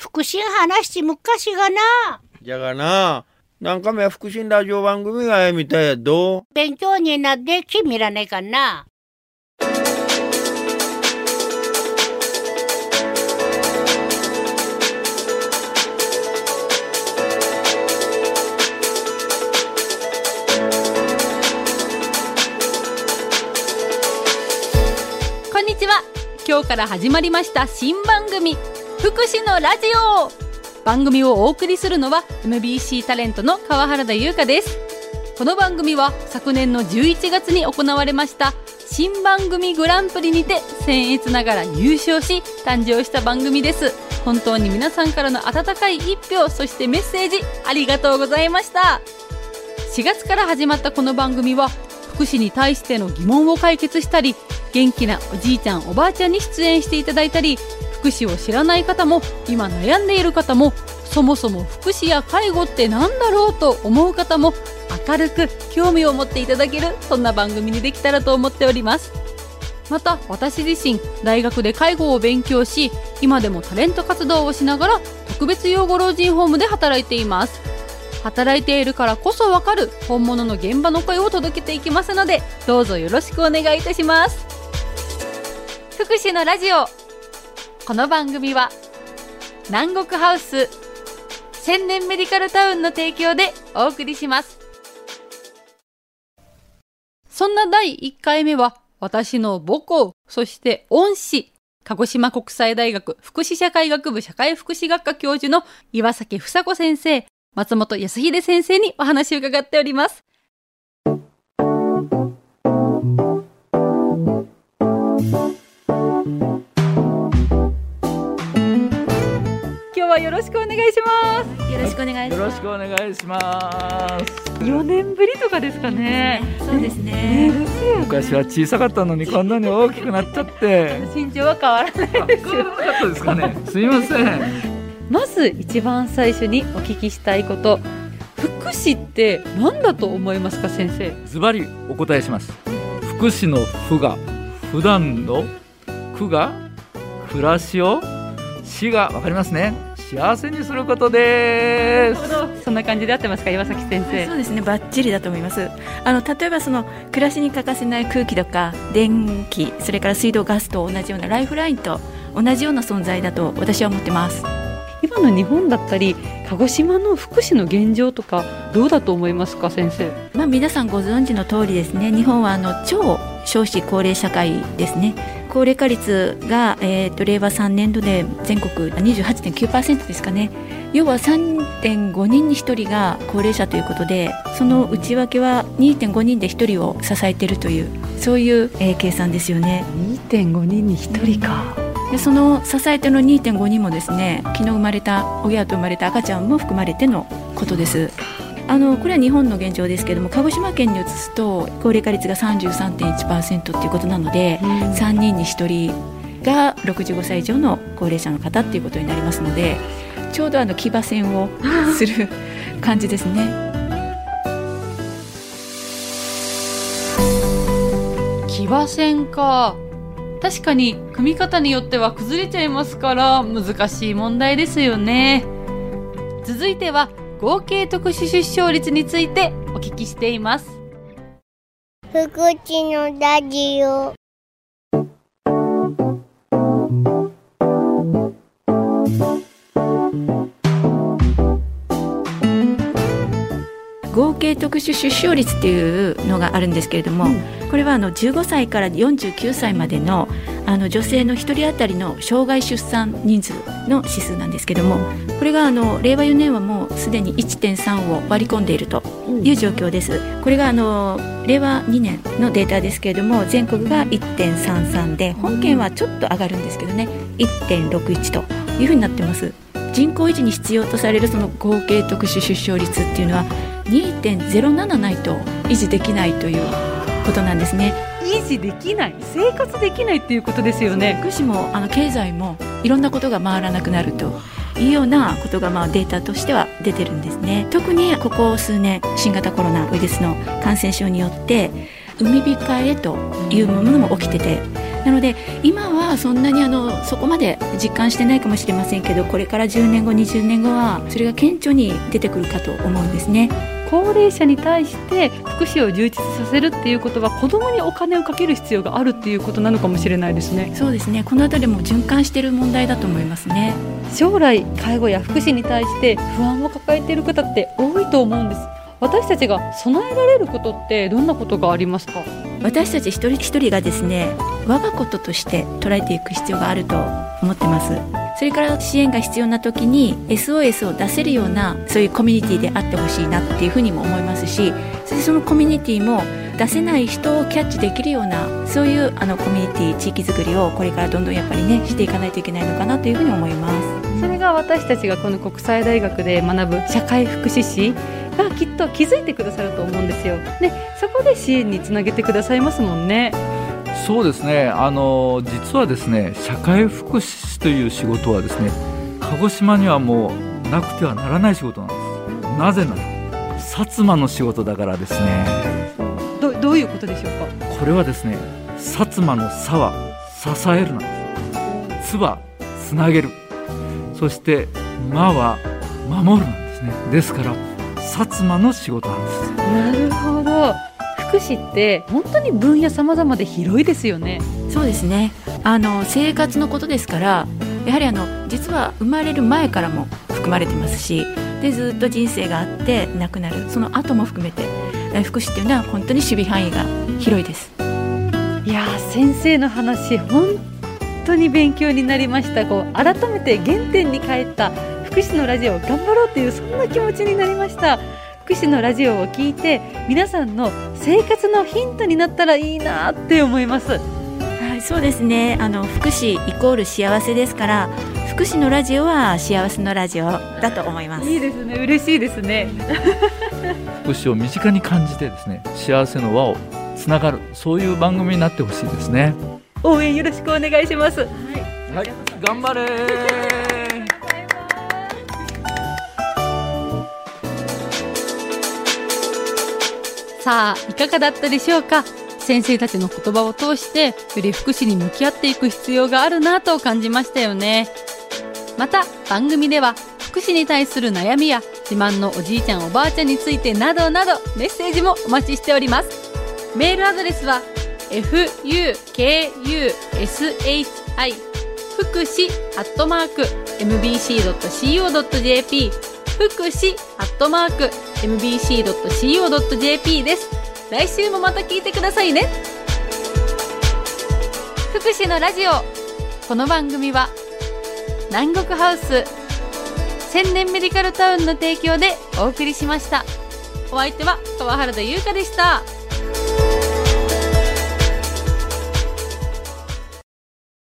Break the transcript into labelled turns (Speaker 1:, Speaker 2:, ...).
Speaker 1: 福祉話昔がな。
Speaker 2: じゃがな、なんかめ福祉ラジオ番組がえみたいやど。
Speaker 1: 勉強になって君らねかな。
Speaker 3: こんにちは今日から始まりました新番組福祉のラジオ。番組をお送りするのは MBC タレントの川原田優香です。この番組は昨年の11月に行われました新番組グランプリにて僭越ながら優勝し誕生した番組です。本当に皆さんからの温かい一票そしてメッセージありがとうございました。4月から始まったこの番組は福祉に対しての疑問を解決したり元気なおじいちゃんおばあちゃんに出演していただいたり福祉を知らない方も今悩んでいる方もそもそも福祉や介護って何だろうと思う方も明るく興味を持っていただけるそんな番組にできたらと思っております。また私自身大学で介護を勉強し今でもタレント活動をしながら特別養護老人ホームで働いています。働いているからこそわかる本物の現場の声を届けていきますのでどうぞよろしくお願いいたします。福祉のラジオ。この番組は南国ハウス千年メディカルタウンの提供でお送りします。そんな第1回目は私の母校そして恩師鹿児島国際大学福祉社会学部社会福祉学科教授の岩崎房子先生松本康秀先生にお話を伺っております。はよろしくお願いします
Speaker 4: よろしくお願いします。
Speaker 5: よろしくお願いします。
Speaker 3: 4年ぶりとかですかね
Speaker 4: そうです
Speaker 3: ね
Speaker 5: 昔は小さかったのにこんなに大きくなっちゃって。
Speaker 3: 身長は変わらない
Speaker 5: あ変わらなかったですかね。すいません。
Speaker 3: まず一番最初にお聞きしたいこと福祉って何だと思いますか先生？
Speaker 5: ズバリお答えします。福祉の福が普段の苦が暮らしを死がわかりますね。幸せにすることです。
Speaker 3: そんな感じで合ってますか岩崎先生
Speaker 4: そうですね。バッチリだと思います。あの例えばその暮らしに欠かせない空気とか電気、それから水道ガスと同じようなライフラインと同じような存在だと私は思ってます。
Speaker 3: 今の日本だったり鹿児島の福祉の現状とかどうだと思いますか先生？
Speaker 4: まあ皆さんご存知の通りですね。日本はあの超少子高齢社会ですね。高齢化率が、えー、と令和3年度で全国28.9%ですかね。要は3.5人に1人が高齢者ということでその内訳は2.5人で1人を支えているというそういう、えー計算ですよね。
Speaker 3: 2.5人に1人か。
Speaker 4: でその支え手の2.5人もですね昨日生まれた親と生まれた赤ちゃんも含まれてのことですあのこれは日本の現状ですけれども鹿児島県に移すと高齢化率が33.1%ということなので、3人に1人が65歳以上の高齢者の方っていうことになりますのでちょうどあの騎馬戦をする 感じですね。
Speaker 3: 騎馬戦か。確かに組み方によっては崩れちゃいますから難しい問題ですよね。続いては合計特殊出生率についてお聞きしています
Speaker 1: 福地のラジオ。
Speaker 4: 合計特殊出生率っていうのがあるんですけれども、これはあの15歳から49歳までのあの女性の1人当たりの生涯出産人数の指数なんですけれどもこれがあの令和4年はもうすでに1.3を割り込んでいるという状況です。これがあの令和2年のデータですけれども全国が1.33で本県はちょっと上がるんですけどね1.61というふうになってます。人口維持に必要とされるその合計特殊出生率っていうのは2.07ないと維持できないということなんですね。
Speaker 3: 維持できない生活できないっていうことですよね
Speaker 4: 福祉もあの経済もいろんなことが回らなくなるというようなことがまあデータとしては出てるんですね。特にここ数年新型コロナウイルスの感染症によって海控えというものも起きててなので今はそんなにあのそこまで実感してないかもしれませんけどこれから10年後20年後はそれが顕著に出てくるかと思うんですね。
Speaker 3: 高齢者に対して福祉を充実させるっていうことは子どもにお金をかける必要があるっていうことなのかもしれないですね。
Speaker 4: そうですね。この辺りも循環している問題だと思いますね。
Speaker 3: 将来介護や福祉に対して不安を抱えている方って多いと思うんです。私たちが備えられることってどんなことがありますか？
Speaker 4: 私たち一人一人がですね我がこととして捉えていく必要があると思ってますそれから支援が必要な時に SOS を出せるようなそういうコミュニティであってほしいなっていうふうにも思いますしそしてそのコミュニティも出せない人をキャッチできるようなそういうあのコミュニティ地域づくりをこれからどんどんやっぱりねしていかないといけないのかなというふうに思います。
Speaker 3: それが私たちがこの国際大学で学ぶ社会福祉士がきっと気づいてくださると思うんですよ。でそこで支援につなげてくださいますもんね。
Speaker 5: そうですね。あの実はですね社会福祉士という仕事はですね鹿児島にはもうなくてはならない仕事なんです。なぜなら薩摩の仕事だからですね。
Speaker 3: どどういうことでしょうか？
Speaker 5: これはですね薩摩の「さ」は支えるなんです「つ」はつなげる。そして「ま」は守るなんですね。ですから薩摩の仕事なんです。
Speaker 3: なるほど福祉って本当に分野様々で広いですよね。
Speaker 4: そうですね。あの生活のことですからやはりあの実は生まれる前からも含まれてますしでずっと人生があって亡くなる。その後も含めて福祉っていうのは本当に守備範囲が広いです。
Speaker 3: いや先生の話本当に勉強になりました。こう改めて原点に帰った福祉のラジオを頑張ろうというそんな気持ちになりました福祉のラジオを聞いて皆さんの生活のヒントになったらいいなって思います。
Speaker 4: はいそうですね。あの福祉イコール幸せですから福祉のラジオは幸せのラジオだと思います。
Speaker 3: いいですね。嬉しいですね。
Speaker 5: 福祉を身近に感じてですね幸せの輪をつながるそういう番組になってほしいですね。
Speaker 3: 応援よろしくお願いします。
Speaker 5: はい頑張れ
Speaker 3: さあいかがだったでしょうか？先生たちの言葉を通してより福祉に向き合っていく必要があるなと感じましたよね。また番組では福祉に対する悩みや自慢のおじいちゃんおばあちゃんについてなどなどメッセージもお待ちしております。メールアドレスは fukushi 福祉アットマーク mbc.co.jp 福祉アットマーク mbc.co.jp です。来週もまた聞いてくださいね。福祉のラジオ。この番組は南国ハウス千年メディカルタウンの提供でお送りしました。お相手は川原田優香でした。